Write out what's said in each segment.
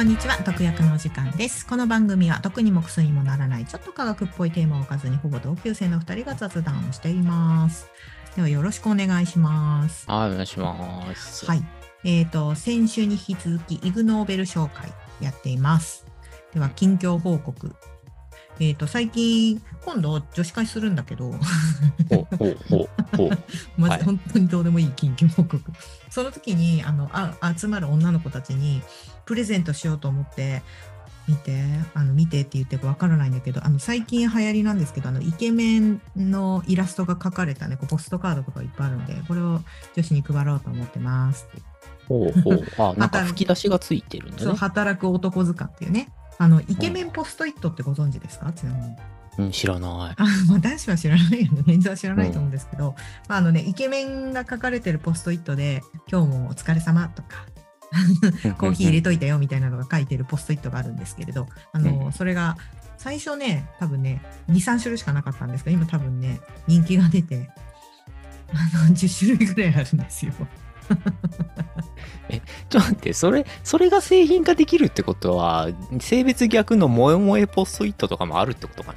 こんにちは、特約のお時間です。この番組は特にも薬にもならないちょっと科学っぽいテーマを置かずにほぼ同級生の2人が雑談をしています。ではよろしくお願いします。はい、お願いします。はい。えっ、と、先週に引き続きイグ・ノーベル賞会やっています。では、近況報告。えっ、と、最近、今度女子会するんだけど、まず本当にどうでもいい近況報告。その時にあのあ集まる女の子たちにプレゼントしようと思って見てあの見てって言ってわからないんだけどあの最近流行りなんですけどあのイケメンのイラストが描かれたねポストカードとかいっぱいあるんでこれを女子に配ろうと思ってますってほうほう。あ、なんか吹き出しがついてるんだそうね。働く男図鑑っていうねあのイケメンポストイットってご存知ですか？ちなみに。うん、知らない。あまあ、男子は知らないよね。メンズは知らないと思うんですけど、まあ、あのね、イケメンが書かれてるポストイットで、今日もお疲れ様とか、コーヒー入れといたよみたいなのが書いてるポストイットがあるんですけれど、あの、うんそれが最初ね、多分ね、2、3種類しかなかったんですが、今多分ね、人気が出て、あの、10種類ぐらいあるんですよ。ちょっと待って、それ、それが製品化できるってことは、性別逆の萌え萌えポストイットとかもあるってことか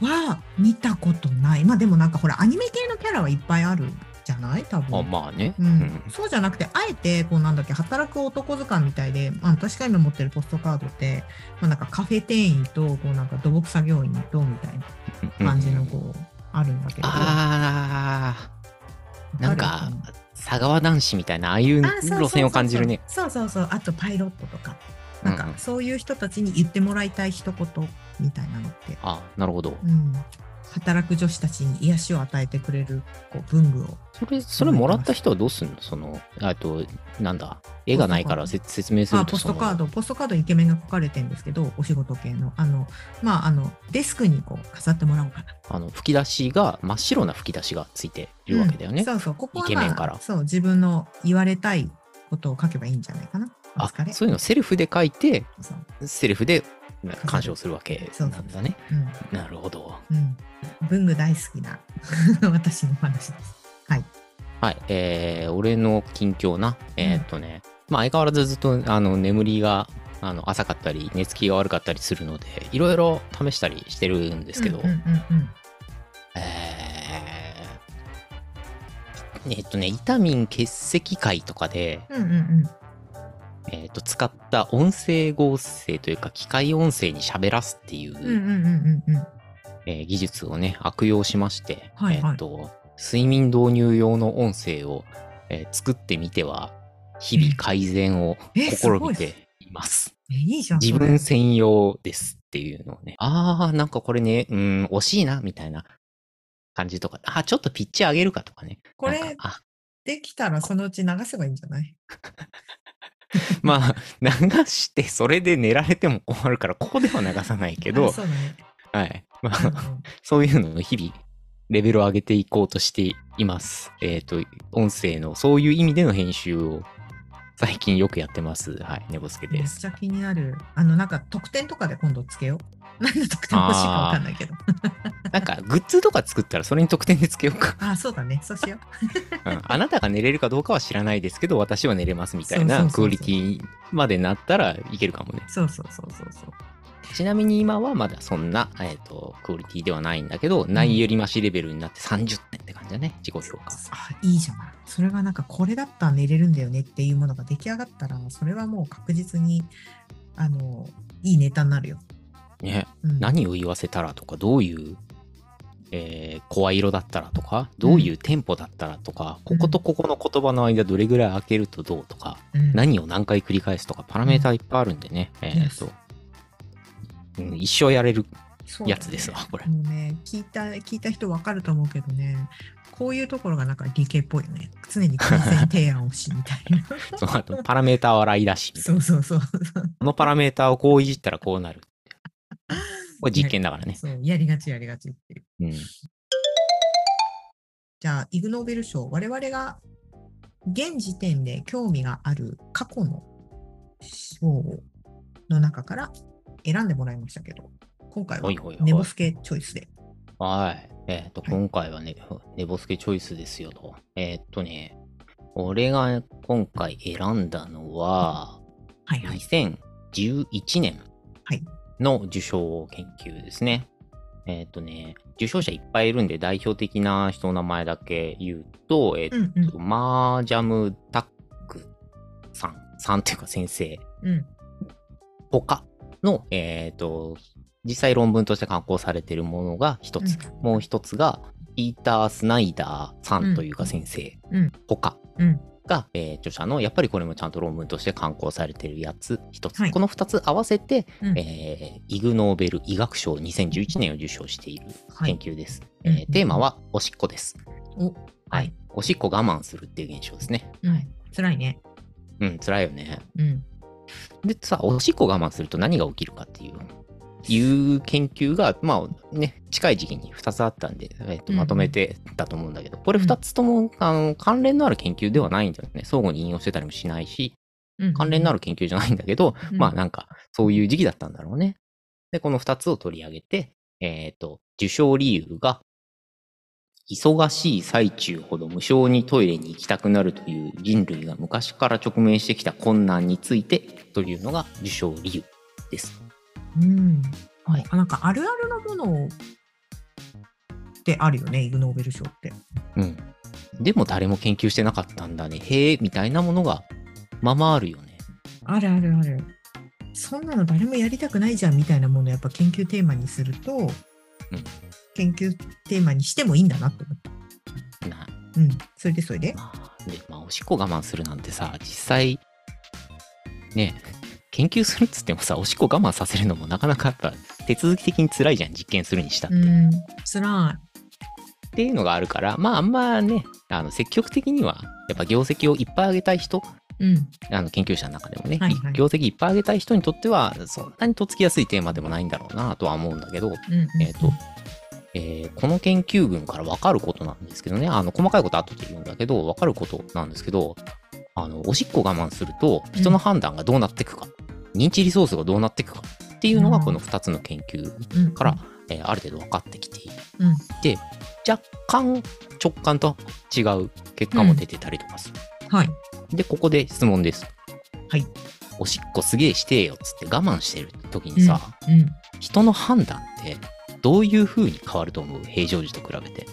な？は、見たことない。まあでもなんかほら、アニメ系のキャラはいっぱいあるじゃない？多分。あまあね。うん、そうじゃなくて、あえて、こうなんだっけ、働く男図鑑みたいで、まあ、私が今持ってるポストカードって、まあ、なんかカフェ店員と、こうなんか土木作業員と、みたいな感じの、こう、あるんだけど。あー、なんか佐川男子みたいな、ああいう路線を感じるね。そうそうそう。あと、パイロットとか。なんかそういう人たちに言ってもらいたい一言みたいなのって、あなるほど。うん。働く女子たちに癒しを与えてくれる、こう、文具を。それ、それもらった人はどうすんの？その、あと、なんだ、絵がないからせ説明すあるとポストカード、ポストカードイケメンが書かれてるんですけど、お仕事系の。あの、まあ、あの、デスクにこう飾ってもらおうかな。あの、吹き出しが、真っ白な吹き出しがついているわけだよね。うんそうそう、ここは、イケメンからそう、自分の言われたいことを書けばいいんじゃないかな。おあ。そういうのセルフで書いて、セルフで鑑賞するわけなんだね。うんなるほど。うん。文具大好きな 私の話です。はい。はい、えー、俺の近況な。えーっとね、まあ相変わらずずっとあの眠りがあの浅かったり、寝つきが悪かったりするので、いろいろ試したりしてるんですけど、うんうんうんえー、えーっとね、ビタミン結石会とかで、うん。うんうんうん。えーっと使った音声合成というか機械音声に喋らすっていう。えー技術をね、悪用しまして、はいはいえーっと、睡眠導入用の音声を、えー作ってみては、日々改善をええ試みています。え、いいじゃん。自分専用ですっていうのをね。あー、なんかこれね、うん、惜しいな、みたいな感じとか、あー、ちょっとピッチ上げるかとかね。これできたらそのうち流せばいいんじゃない？まあ、流して、それで寝られても困るから、ここでは流さないけあど。はい。まあ、ん そういうのを日々、レベルを上げていこうとしています。えっ、と、音声の、そういう意味での編集を、最近よくやってます。はい、寝ぼすけです。めっちゃ気になる。あの、なんか特典とかで今度つけよう。何の特典欲しいかわかんないけど。なんか、グッズとか作ったら、それに特典でつけようか。あ、そうだね。そうしよう。うんあなたが寝れるかどうかは知らないですけど、私は寝れますみたいなクオリティまでなったらいけるかもね。そうそうそうそうそう。ちなみに今はまだそんな、えっ、と、クオリティではないんだけど、ないより増しレベルになって30点って感じだね、自己評価。あ、いいじゃない。それがなんかこれだったら寝れるんだよねっていうものが出来上がったら、それはもう確実に、あの、いいネタになるよ。ね、うん、何を言わせたらとか、どういう、えー声色だったらとか、どういうテンポだったらとか、こことここの言葉の間どれぐらい開けるとどうとか、うん何を何回繰り返すとか、パラメーターいっぱいあるんでね、えっ、と、うん一生やれるやつですわ、これ。もうね、聞いた、聞いた人わかると思うけどね、こういうところがなんか理系っぽいよね。常に金銭提案をしみたいな。そパラメーターは洗い出しそうそうそう。このパラメーターをこういじったらこうなる。これ実験だからね。そう、やりがちやりがちっていう。うん。じゃあ、イグ・ノーベル賞、我々が現時点で興味がある過去の賞の中から選んでもらいましたけど、今回はネボスケチョイスで。はい。えっ、と、はい今回はね、寝ぼすけチョイスですよと。えっ、とね、俺が今回選んだのは、はいはい。2011年はいの受賞研究ですね。えっ、とね、受賞者いっぱいいるんで代表的な人の名前だけ言うと、えっ、うんうん。と、マージャムタックさん、さんっていうか先生、うん。他の、えっ、と、実際論文として刊行されているものが一つ、うん。もう一つが、ピーター・スナイダーさんというか先生、うん。他。うんが、えー著者の、やっぱりこれもちゃんと論文として刊行されているやつ一つ、はいこの二つ合わせて、うんえーイグ・ノーベル医学賞2011年を受賞しているはい研究です。うんえーテーマはおしっこです。お、はい。おしっこ我慢するっていう現象ですね。うん。辛いね。うん、辛いよね。うん。でさ、おしっこ我慢すると何が起きるかっていう、いう研究が、まあね、近い時期に2つあったんで、えっとうんまとめてたと思うんだけど、これ2つとも、あの関連のある研究ではないんだよね。相互に引用してたりもしないし、うん。関連のある研究じゃないんだけど、うんまあなんか、そういう時期だったんだろうね。で、この2つを取り上げて、えっ、と、受賞理由が、忙しい最中ほど無償にトイレに行きたくなるという人類が昔から直面してきた困難についてというのが受賞理由です。うん。はいあなんかあるあるのものってあるよね、イグ・ノーベル賞って。うん。でも誰も研究してなかったんだね。へえ、みたいなものが、まあまああるよね。あるあるある。そんなの誰もやりたくないじゃんみたいなものをやっぱ研究テーマにすると、研究テーマにしてもいいんだなと思った。なうん。それでそれで。まあ、で、まあ、おしっこ我慢するなんてさ、実際、ね、研究するっつってもさ、おしっこ我慢させるのもなかなかやっぱ手続き的に辛いじゃん、実験するにしたって。っうん。辛ていうのがあるから、まあ、あんまね、あの積極的には、やっぱ業績をいっぱい上げたい人、い。うん。あの研究者の中でもね、はいはい業績いっぱい上げたい人にとっては、そんなにとっつきやすいテーマでもないんだろうなとは思うんだけど、うんうん。えっ、と、えーこの研究群から分かることなんですけどね、あの、細かいこと後で言うんだけど、分かることなんですけど、あの、おしっこ我慢すると、人の判断がどうなっていくか、認知リソースがどうなっていくかっていうのが、うんこの2つの研究うんから、えーある程度分かってきている。うんで、若干直感と違う結果も出てたりとかする。はい。で、ここで質問です。はい。おしっこすげえしてえよっつって我慢してる時にさ、うん。人の判断ってどういう風に変わると思う？平常時と比べて。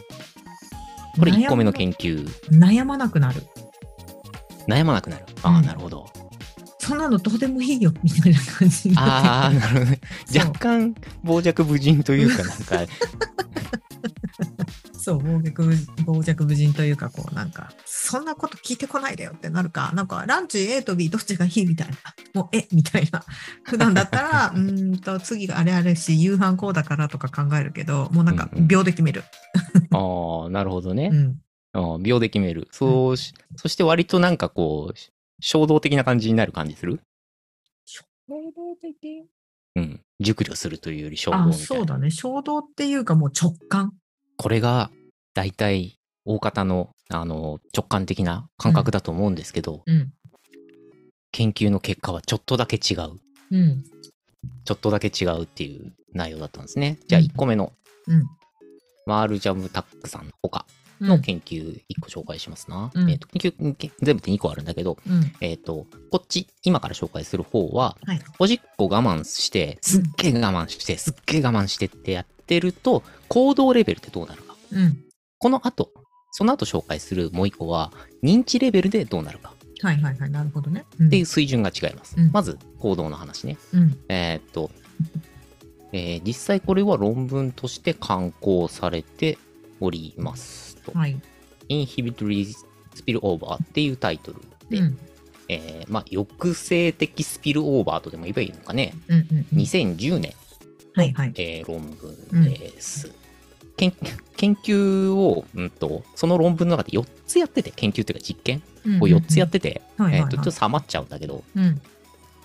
これ1個目の研究。悩まなくなる。悩まなくなる。ああ、うんなるほど。そんなのどうでもいいよみたいな感じになああ、なるほどね。若干、傍若無人というか、なんか、そう、傍若無人というか、こう、なんか、そんなこと聞いてこないでよってなるか、なんか、ランチ A と B どっちがいいみたいな、もう、えみたいな。普段だったら、うーんと、次があれあれし、夕飯こうだからとか考えるけど、もうなんかうんうん、秒で決める。ああ、なるほどねう。ん。秒で決める。そうし、そして割となんかこう、衝動的な感じになる感じする？衝動的？うん。熟慮するというより衝動みあ、たいな。そうだね。衝動っていうか、もう直感。これが、大体、大方の、あの、直感的な感覚だと思うんですけど、うん。研究の結果はちょっとだけ違う。うん。ちょっとだけ違うっていう内容だったんですね。じゃあうん1個目の、うん。マールジャムタックさんの他うん。の研究1個紹介しますな。うんえっ、と、研究け全部で2個あるんだけど、うん。えっ、と、こっち、今から紹介する方は、はい。おしっこ我慢して、すっげえ我慢して、すっげえ我慢してってやってると、行動レベルってどうなるか。うん。この後、その後紹介するもう1個は、認知レベルでどうなるかはいはいはい。なるほどね。うんっていう水準が違います。うんまず、行動の話ね。うん。えーっと、えー実際これは論文として刊行されておりますと。はい。Inhibitory Spillover っていうタイトルで、うん。えーまあ、抑制的スピルオーバーとでも言えばいいのかね。うんうんうん。2010年、はいはい。えー論文です。研研究を、うんと、その論文の中で4つやってて、研究っていうか実験を4つやってて、はいはいはいえちょっと冷まっちゃうんだけど、うん。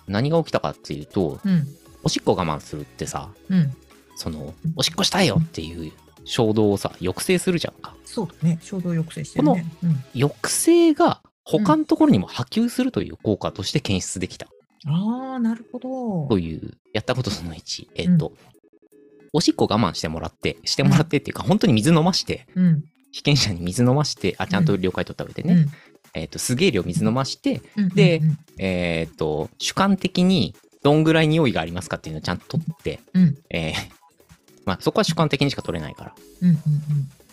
何が起きたかっていうと、うん。おしっこ我慢するってさ、うん。その、おしっこしたいよっていう衝動をさ、抑制するじゃんか。そうだね。衝動抑制してるね。うん。抑制が他のところにも波及するという効果として検出できたああ、なるほど。という、やったことその1。えっ、と、おしっこ我慢してもらって、してもらってっていうか、本当に水飲まして、うん。被験者に水飲まして、あ、ちゃんと了解取った上でね、うんえっ、と、すげえ量水飲まして、うんでうんえっ、と、主観的にどんぐらい匂いがありますかっていうのをちゃんと取って、うんえーまあ、そこは主観的にしか取れないから。うんうん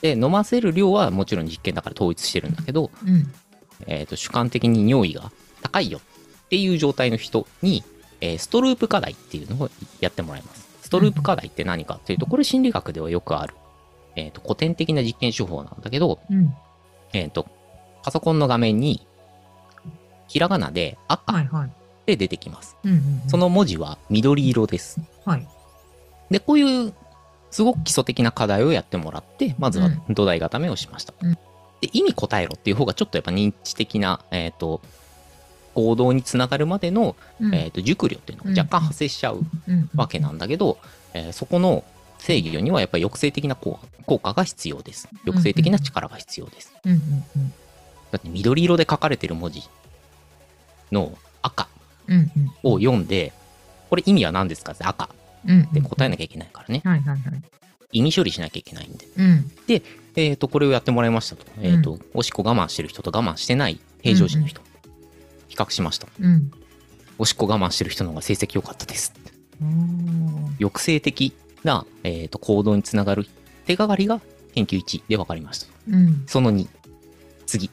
で、飲ませる量はもちろん実験だから統一してるんだけど、うんうんえっ、と、主観的に尿意が高いよっていう状態の人に、えーストループ課題っていうのをやってもらいます。ストループ課題って何かっていうと、これ心理学ではよくある、えっ、と、古典的な実験手法なんだけど、うんえっ、と、パソコンの画面に、ひらがなで赤はいはい。で出てきます。うんうんうんその文字は緑色です。はい。で、こういうすごく基礎的な課題をやってもらって、まずは土台固めをしました。うん。で、意味答えろっていう方がちょっとやっぱ認知的な、えっ、と、行動につながるまでの、うん。えっ、と、熟慮っていうのが若干発生しちゃううん。わけなんだけど、えーそこの制御にはやっぱり抑制的な効果が必要です。抑制的な力が必要です。うん。うん。だって緑色で書かれてる文字の赤うん。うん。を読んで、これ意味は何ですかって赤うんうんって答えなきゃいけないからね。はいはいはい。意味処理しなきゃいけないんで。うんえっ、と、これをやってもらいましたと。えっ、と、おしっこ我慢してる人と我慢してない平常時の人、比較しました。うん。おしっこ我慢してる人の方が成績良かったです。抑制的な、えー、と行動につながる手がかりが研究1で分かりました。うんその2、次。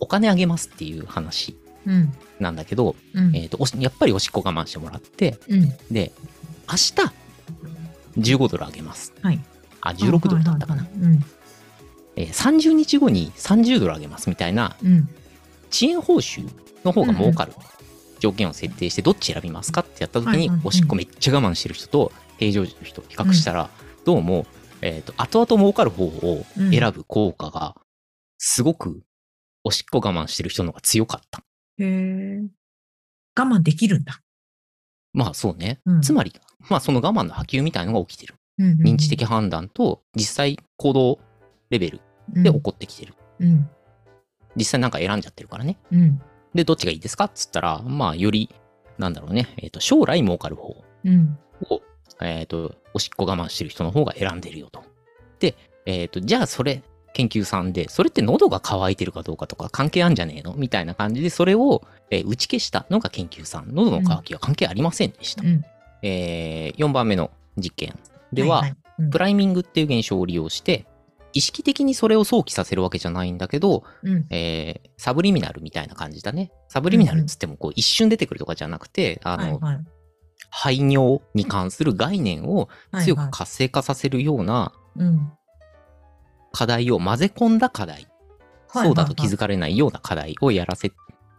お金あげますっていう話うんなんだけど、うんえー、とやっぱりおしっこ我慢してもらって、うんで、明日15ドルあげます。はい。あ、16ドルだったかな。うんえー30日後に30ドルあげますみたいなうん遅延報酬の方が儲かる条件を設定してどっち選びますかってやった時におしっこめっちゃ我慢してる人と平常時の人を比較したらどうも、えー、と後々儲かる方を選ぶ効果がすごくおしっこ我慢してる人の方が強かった。へえ。我慢できるんだ。まあそうね。うんつまり、まあその我慢の波及みたいのが起きてる。うんうんうん認知的判断と実際行動レベルで起こってきてる。うん実際なんか選んじゃってるからね。うんで、どっちがいいですかっつったら、まあより、なんだろうね、えっ、と、将来儲かる方うんを、えっ、と、おしっこ我慢してる人の方が選んでるよと。で、えっ、と、じゃあそれ、研究さんで、それって喉が渇いてるかどうかとか関係あんじゃねえの？みたいな感じで、それを、えー打ち消したのが研究さん。喉の渇きは関係ありませんでした。うん。え4番目の実験では、いい。うん。プライミングっていう現象を利用して、意識的にそれを想起させるわけじゃないんだけど、うん。えーサブリミナルみたいな感じだね。サブリミナルっつってもこう一瞬出てくるとかじゃなくて、あの、はいはい。排尿に関する概念を強く活性化させるようなうん課題を混ぜ込んだ課題、そうだと気づかれないような課題をやらせ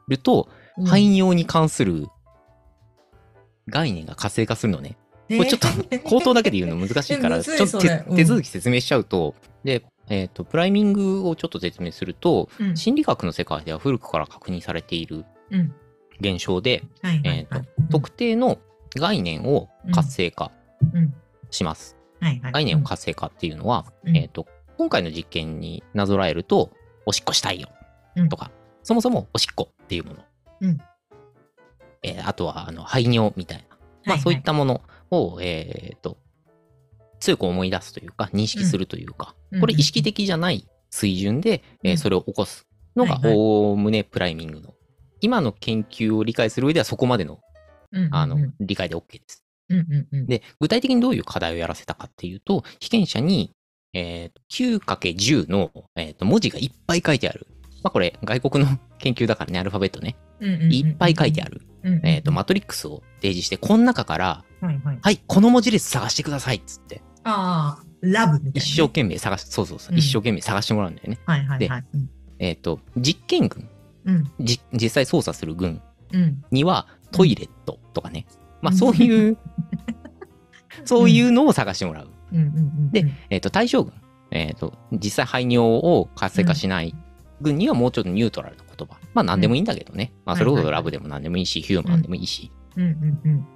ると、排尿に関する概念が活性化するのね。これちょっと口頭 だけで言うの難しいから、ちょっと手続き説明しちゃうと、で、えっ、と、プライミングをちょっと説明すると、うん。心理学の世界では古くから確認されているうん。現象で、えーとはい。特定の概念を活性化うん。します。概念を活性化っていうのは、うん。えっ、と、今回の実験になぞらえると、おしっこしたいよ。うん。とか、そもそもおしっこっていうもの。うん。えーあとは、あの、排尿みたいな。まあ、そういったものを、えっ、と、強く思い出すというか、認識するというか、うん。これ意識的じゃない水準で、えーうん。それを起こすのが、はいはい。おおむねプライミングの。今の研究を理解する上ではそこまでの、うんあのうん、理解で OK です。うんうんうん。で、具体的にどういう課題をやらせたかっていうと、被験者に、えー、9×10 の、えーと文字がいっぱい書いてある。まあこれ、外国の 研究だからね、アルファベットね。うんうんうんいっぱい書いてある。うんうんうんえっ、と、マトリックスを提示して、この中から、はいはいはい、この文字列探してくださいっつって、ああラブみたいなね一生懸命探し、そうそうそう、うん一生懸命探してもらうんだよね。はいはいはいうんえっ、と、実験群、うんじ実際操作する群うんには、トイレットとかね。まあそういう、そういうのを探してもらう。うんうんうんでえっ、と、対象群。えっ、と、実際排尿を活性化しない群にはもうちょっとニュートラルな言葉。まあ何でもいいんだけどね。まあそれこはいはいはいそラブでも何でもいいし、ヒューマンでもいいし。うんうんうん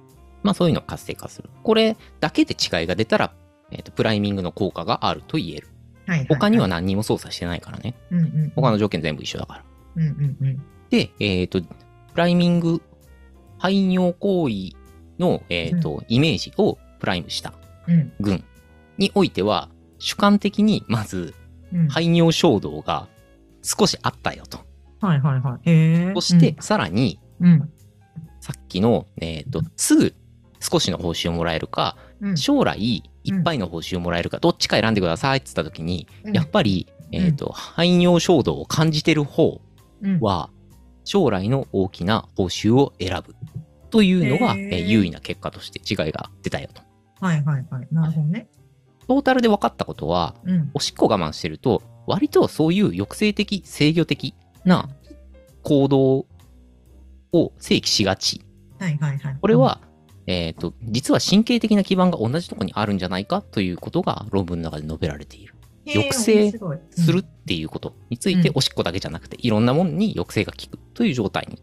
まあそういうのを活性化する。これだけで違いが出たら、えっ、と、プライミングの効果があると言える。はいはい他には何にも操作してないからね。うんうん他の条件全部一緒だから。うんうんうんで、えっ、と、プライミング、排尿行為の、えっ、と、イメージをプライムしたうん群においては、主観的にまずうん排尿衝動が少しあったよと。はいはいはい。そして、さらに、うん、さっきの、えっ、と、すぐ少しの報酬をもらえるか、うん、将来いっぱいの報酬をもらえるか、どっちか選んでくださいって言った時に、うんやっぱり、えっ、と、排尿衝動を感じてる方うん、は、将来の大きな報酬を選ぶ。というのが、えー優位な結果として違いが出たよと。はいはいはい。なるほどね。トータルで分かったことは、うん。おしっこ我慢してると、割とそういう抑制的、制御的な行動を制御しがち。はいはいはい。これは、えっ、と、実は神経的な基盤が同じところにあるんじゃないかということが論文の中で述べられている。抑制するっていうことについてう、んおしっこだけじゃなくて、いろんなものに抑制が効くという状態に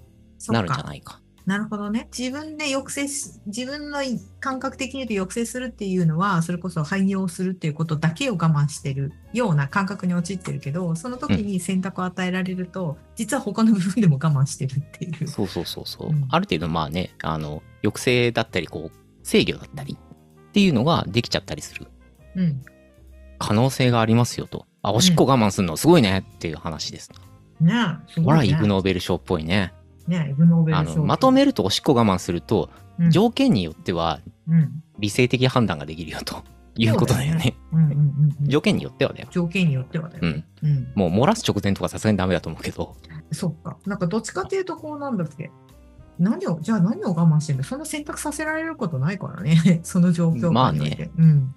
なるんじゃいないか。なるほどね。自分で抑制し、自分の感覚的に言うと抑制するっていうのは、それこそ排尿するっていうことだけを我慢してるような感覚に陥ってるけど、その時に選択を与えられると、実は他の部分でも我慢してるっていう。そうそうそうそう。うんある程度、まあね、あの、抑制だったり、こう、制御だったりっていうのができちゃったりするうん。可能性がありますよと。あ、おしっこ我慢するのすごいねっていう話です。ねえ、すほら、ごい、ね。イグノーベル賞っぽいね。ねえイグノーベルあ賞のまとめるとおしっこ我慢すると、うん条件によってはうん。理性的判断ができるよということだよね。うんうんうんうん。条件によってはだよ。条件によってはだよね。うん。もう漏らす直前とかさすがにダメだと思うけど、そっか。なんかどっちかっていうと、こうなんだっけ。何を、じゃあ何を我慢してんだそんな選択させられることないからね。その状況下において。うん。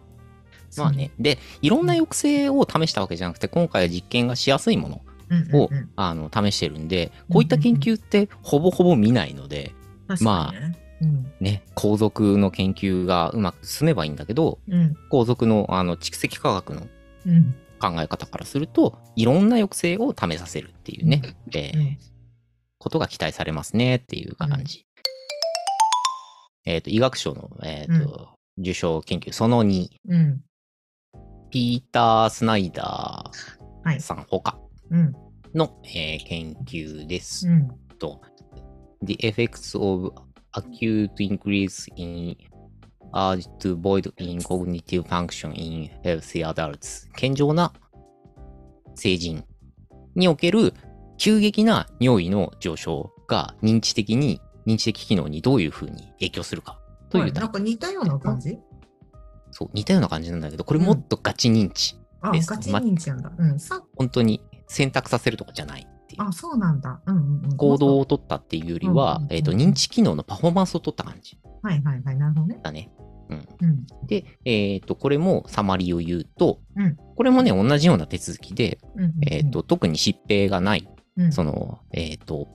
まあね。で、いろんな抑制を試したわけじゃなくて、今回は実験がしやすいものうんうんうん。を、あの試してるんで、こういった研究ってほぼほぼ見ないので、確かにね。うん。ね、皇族の研究がうまく進めばいいんだけど、うん。皇族のあの蓄積科学のうん。考え方からすると、いろんな抑制を試させるっていうね、えーうんことが期待されますねっていう感じ。えっ、と、医学賞の、えっ、と、受賞研究その2、うん。ピーター・スナイダはい。ーさんほかうん。の、えー研究ですうん。と、The effects of acute increase in urge to void in cognitive function in healthy adults 健常な成人における急激な尿意の上昇が認知的に、認知的機能にどういうふうに影響するかというはいなんか似たような感じ？そう、似たような感じなんだけど、これもっとガチ認知。あ、ですガチ認知なんだ。うん。さ、本当に選択させるとかじゃないっていう。あ、そうなんだ。うんうんうん。行動を取ったっていうよりはうんうんう、んえっと、認知機能のパフォーマンスを取った感じはいはいはい。なるほどね。だね。うん。で、えっ、と、これもサマリーを言うと、うんこれもね、同じような手続きで、うんうんうん。えっ、と、特に疾病がない、うん、その、えっ、と、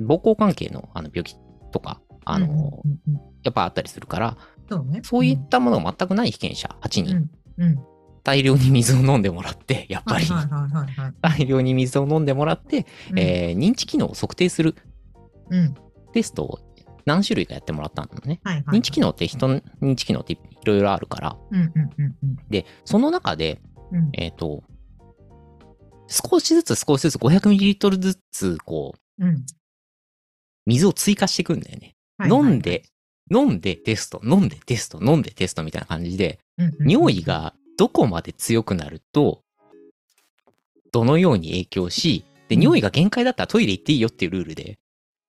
膀胱関係のあの病気とか、あの、うんうんうんうんやっぱあったりするから、そうね。そういったものが全くない被験者8人、うん。うん。大量に水を飲んでもらって、やっぱり。大量に水を飲んでもらって、うんえー認知機能を測定するうん。テストを何種類かやってもらったんだね。はいはいはい。認知機能って人の認知機能っていろいろあるから、うんうんうんうんで、その中で、うん。えっ、と、少しずつ少しずつ 500ml ずつ、こう、うん。水を追加していくんだよね。はいはいはい飲んで、飲んでテスト、飲んでテスト、飲んでテストみたいな感じで、うんうんうん尿意がどこまで強くなると、どのように影響し、で、うん尿意が限界だったらトイレ行っていいよっていうルールで、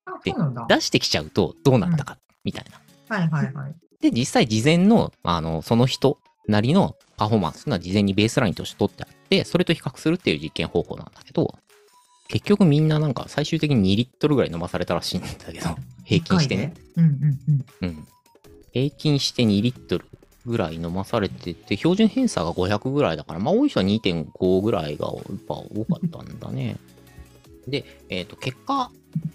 あ、そうなんだ。出してきちゃうとどうなったか、みたいな。はいはいはい。で、実際事前の、あの、その人なりのパフォーマンスが事前にベースラインとして取ってあって、それと比較するっていう実験方法なんだけど、結局みんななんか最終的に2リットルぐらい飲まされたらしいんだけど、平均してね。一回で？うんうんうん。うん。平均して2リットルぐらい飲まされてて、標準偏差が500ぐらいだから、まあ多い人は2.5ぐらいがやっぱ多かったんだね。で、えっ、と、結果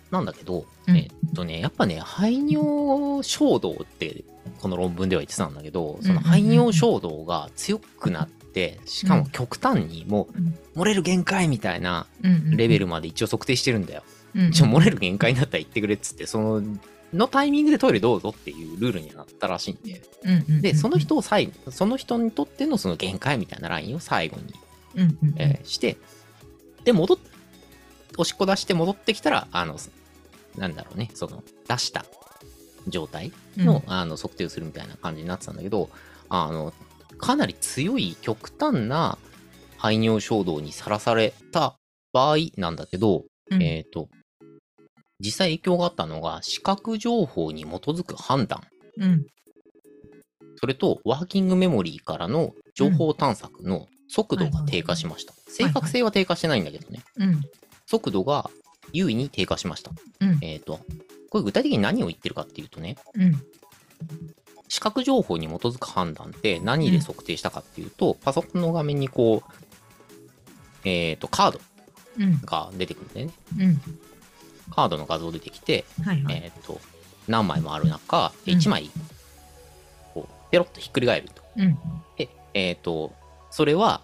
なんだけど、うん。えっ、とね、やっぱね、排尿衝動って、この論文では言ってたんだけど、その排尿衝動が強くなって、しかも極端にもう、漏れる限界みたいなレベルまで一応測定してるんだよ。じゃあ漏れる限界になったら言ってくれっつって、その、のタイミングでトイレどうぞっていうルールになったらしいんで。うんうんうんで、その人を最後、その人にとってのその限界みたいなラインを最後に、うんうんうん。えーして、で、戻っ、おしっこ出して戻ってきたら、あの、なんだろうね、その、出した状態の、あの測定をするみたいな感じになってたんだけど、あの、かなり強い極端な排尿衝動にさらされた場合なんだけど、うん。えっ、と、実際影響があったのが視覚情報に基づく判断、うん。それとワーキングメモリーからの情報探索の速度が低下しました。正確性は低下してないんだけどね。うん。速度が優位に低下しました。うん。えっ、と、これ具体的に何を言ってるかっていうとね、うん。視覚情報に基づく判断って何で測定したかっていうと、パソコンの画面にこう、えっ、と、カードうん。が出てくるんだよね。うん。カードの画像出てきて、はいはい。えっ、と、何枚もある中、うん1枚、こう、ペロッとひっくり返ると。うん。で、えっ、と、それは、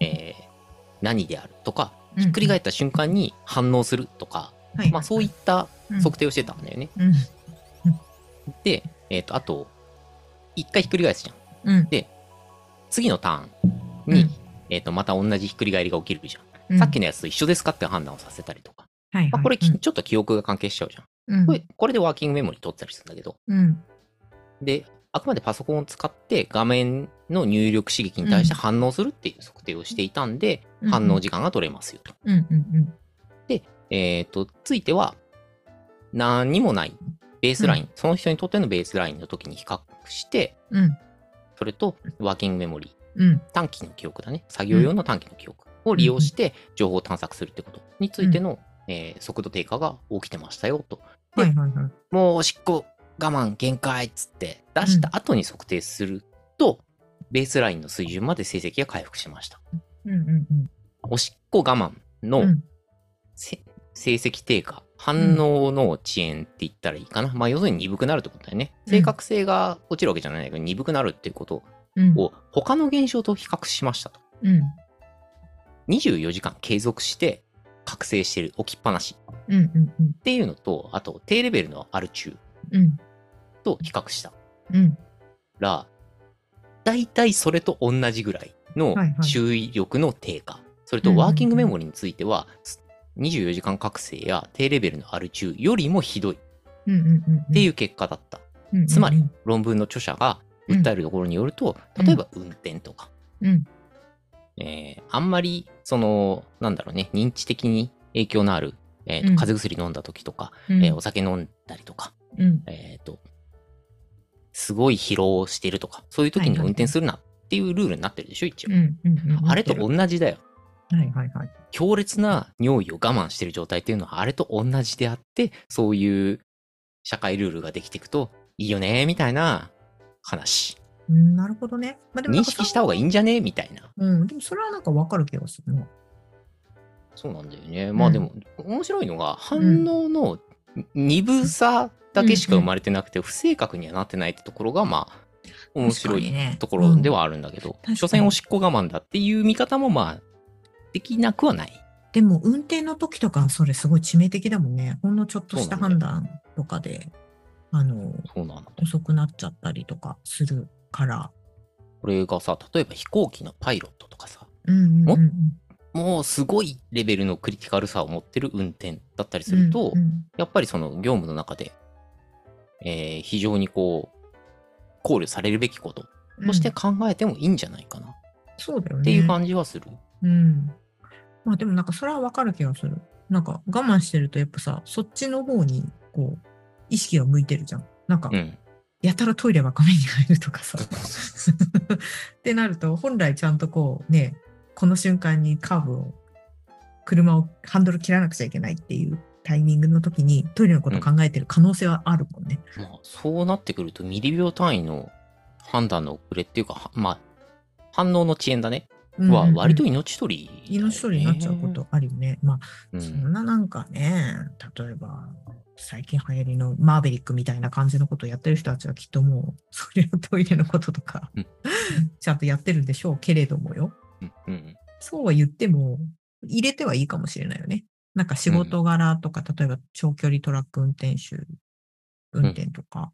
えー何であるとか、ひっくり返った瞬間に反応するとか、はい。まあそういった測定をしてたんだよね。うん。で、えっ、と、あと、一回ひっくり返すじゃん。うん。次のターンに、うんえっ、と、また同じひっくり返りが起きるじゃん。うんさっきのやつと一緒ですかって判断をさせたりとか。はいはい。まあ、これ、ちょっと記憶が関係しちゃうじゃん。うんこれ、これでワーキングメモリ取ったりするんだけど。うん。で、あくまでパソコンを使って画面の入力刺激に対して反応するっていう測定をしていたんで、うん反応時間が取れますよと。うん。うん。えっ、と、ついては、何にもないベースライン、その人にとってのベースラインの時に比較して、うん。それとワーキングメモリー、うん。短期の記憶だね。作業用の短期の記憶を利用して情報を探索するってことについての、えー速度低下が起きてましたよと。ではいはいはい。もうおしっこ我慢限界っつって出した後に測定すると、ベースラインの水準まで成績が回復しました。うんうんうん。おしっこ我慢のうんせ成績低下、反応の遅延って言ったらいいかな。まあ要するに鈍くなるってことだよね。うん正確性が落ちるわけじゃないんだけど、鈍くなるっていうことうん。を他の現象と比較しましたと。うん。24時間継続して覚醒してる置きっぱなし。っていうのと、あと低レベルのアル中うん。と比較したうん。ら、大体それと同じぐらいの注意力の低下。それとワーキングメモリについては、24時間覚醒や低レベルのアル中よりもひどいっ。ていう結果だった。うん。つまり、論文の著者が訴えるところによると、うん例えば運転とか、うん。えーあんまり、その、なんだろうね、認知的に影響のある、えーとうん風邪薬飲んだ時とか、うん。えーお酒飲んだりとか、うん。えっ、と、すごい疲労してるとか、そういう時に運転するなっていうルールになってるでしょ、一応。あれと同じだよ。はいはいはい。強烈な尿意を我慢してる状態っていうのはあれと同じであって、そういう社会ルールができていくといいよね、みたいな話。うん、なるほどね。まあ、でも認か識した方がいいんじゃね？みたいな。うん、でもそれはなんかわかる気がするな。そうなんだよね。まあうんでも、面白いのが、反応の鈍さだけしか生まれてなくて、不正確にはなってないってところが、まあ、面白いところではあるんだけど、うん所詮おしっこ我慢だっていう見方も、まあ、できなくはない。でも運転の時とかそれすごい致命的だもんね。ほんのちょっとした判断とかで、あの。遅くなっちゃったりとかするから。これがさ、例えば飛行機のパイロットとかさ、うんうんうんうん。もうすごいレベルのクリティカルさを持ってる運転だったりすると、うんうんやっぱりその業務の中で、えー非常にこう、考慮されるべきこととして考えてもいいんじゃないかなっそうだよね。ていう感じはする。うん。まあでもなんかそれはわかる気がする。なんか我慢してるとやっぱさ、そっちの方にこう、意識が向いてるじゃん。なんかう、ん。やたらトイレば画面に入るとかさ。ってなると、本来ちゃんとこうね、この瞬間にカーブを、車をハンドル切らなくちゃいけないっていうタイミングの時にトイレのことを考えてる可能性はあるもんね。まあ、そうなってくると、ミリ秒単位の判断の遅れっていうか、はまあ、反応の遅延だね。は、割と命取りね、命取りになっちゃうことあるよね。まあ、うんそんななんかね、例えば、最近流行りのマーベリックみたいな感じのことをやってる人たちはきっともう、それをトイレのこととかうん、ちゃんとやってるんでしょうけれどもよ。うんうんそうは言っても、入れてはいいかもしれないよね。なんか仕事柄とか、例えば長距離トラック運転手、運転とか。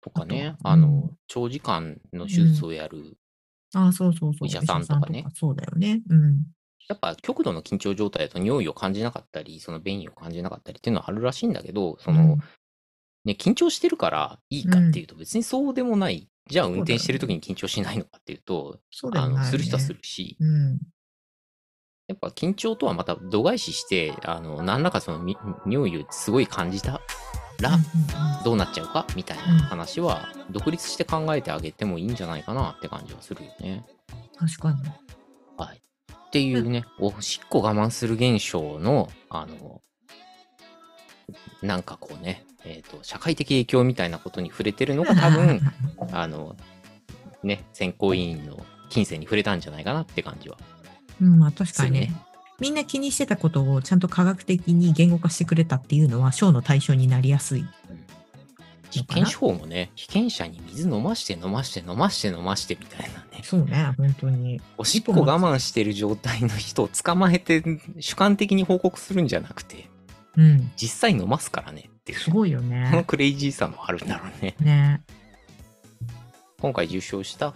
とかね、あの、うん長時間の手術をやる、ああ、そうそうそう。お医者さんとかねそうだよね。うん。やっぱ極度の緊張状態だと尿意を感じなかったり、その便意を感じなかったりっていうのはあるらしいんだけど、その、うんね、緊張してるからいいかっていうと別にそうでもないじゃあ運転してる時に緊張しないのかっていうと、そうだあの。する人はするし、うん。やっぱ緊張とはまた度外視して、あの、何らかそのみ尿意をすごい感じたら、うんうんどうなっちゃうか？みたいな話は、独立して考えてあげてもいいんじゃないかなって感じはするよね。確かに。はい。っていうね、おしっこ我慢する現象の、あの、なんかこうね、えっ、と、社会的影響みたいなことに触れてるのが多分、あの、ね、選考委員の金銭に触れたんじゃないかなって感じはうん、まあ確かにね。みんな気にしてたことをちゃんと科学的に言語化してくれたっていうのは、賞の対象になりやすい。実験手法もね、被験者に水飲まして飲まして飲まして飲ましてみたいなね。そうね、本当に。おしっこ我慢してる状態の人を捕まえて主観的に報告するんじゃなくて、うん。実際飲ますからねっていう。すごいよこのね。クレイジーさもあるんだろうね。ね。今回受賞した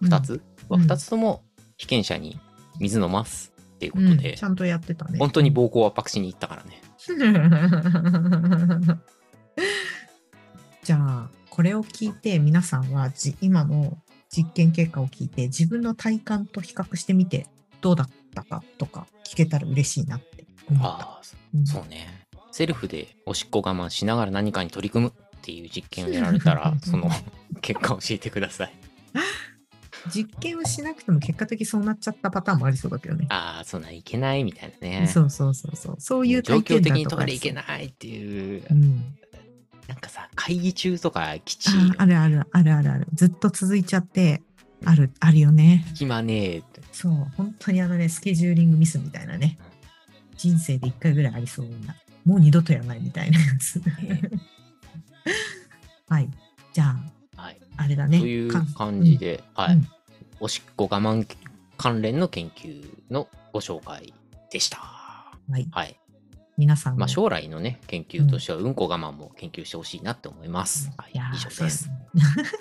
うん2つ？はうん2つとも被験者に水飲ますっていうこうん、とでち、ゃんとやってたね。本当に膀胱圧迫しに行ったからね。じゃあ、これを聞いて皆さんはじ今の実験結果を聞いて自分の体感と比較してみてどうだったかとか聞けたら嬉しいなって思った。ああ、うんそうね。セルフでおしっこ我慢しながら何かに取り組むっていう実験をやられたら、その結果を教えてください。実験をしなくても結果的にそうなっちゃったパターンもありそうだけどね。ああ、そんなんいけないみたいなね。そうそうそうそう。そういう状況的体験談とかにトイレ行けい。ないっていう、うん、なんかさ、会議中とかきちああるあるあるあるある。ずっと続いちゃって、ある、あるよね。暇ねえって。そう、本当にあのね、スケジューリングミスみたいなね。人生で一回ぐらいありそうな。もう二度とやらないみたいなやつ。ねはい。じゃあ、はい。あれだね。というか感じで、はい、うんおしっこ我慢関連の研究のご紹介でした。はい。はい。皆さんも。まあ、将来のね、研究としては、うんこ我慢も研究してほしいなって思います。はい以上です。。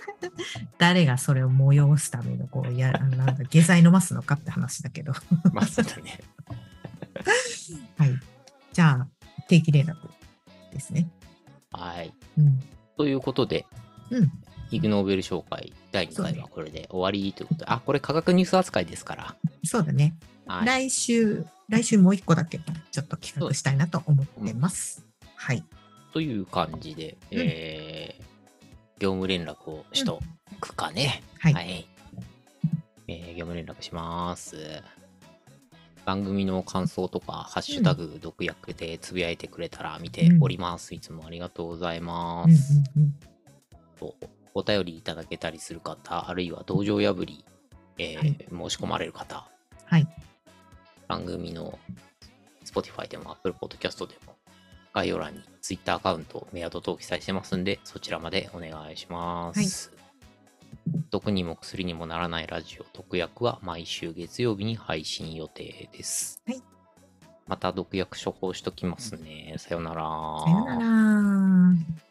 誰がそれを催すための、こう、や、なんだ、下剤飲ますのかって話だけど。まあ、そうだね。はい。じゃあ、定期連絡ですね。はい。うん。ということで、うん。イグ・ノーベル紹介第2回はこれで終わりということで、あ、これ科学ニュース扱いですから。そうだね。はい。来週、来週もう一個だけ、ちょっと企画したいなと思ってます。はい。という感じで、うんえー業務連絡をしとくかね。はいえー業務連絡します。番組の感想とか、ハッシュタグ、毒薬でつぶやいてくれたら見ております。いつもありがとうございまうんうんす。うん。とお便りいただけたりする方、あるいは道場破り、えーはい申し込まれる方、はい。番組の Spotify でも Apple Podcast でも概要欄に Twitter アカウント、メアドと記載してますんで、そちらまでお願いします。毒にも薬にもならないラジオ毒薬は毎週月曜日に配信予定です。はいまた毒薬処方しときますね。さよなら。さよなら。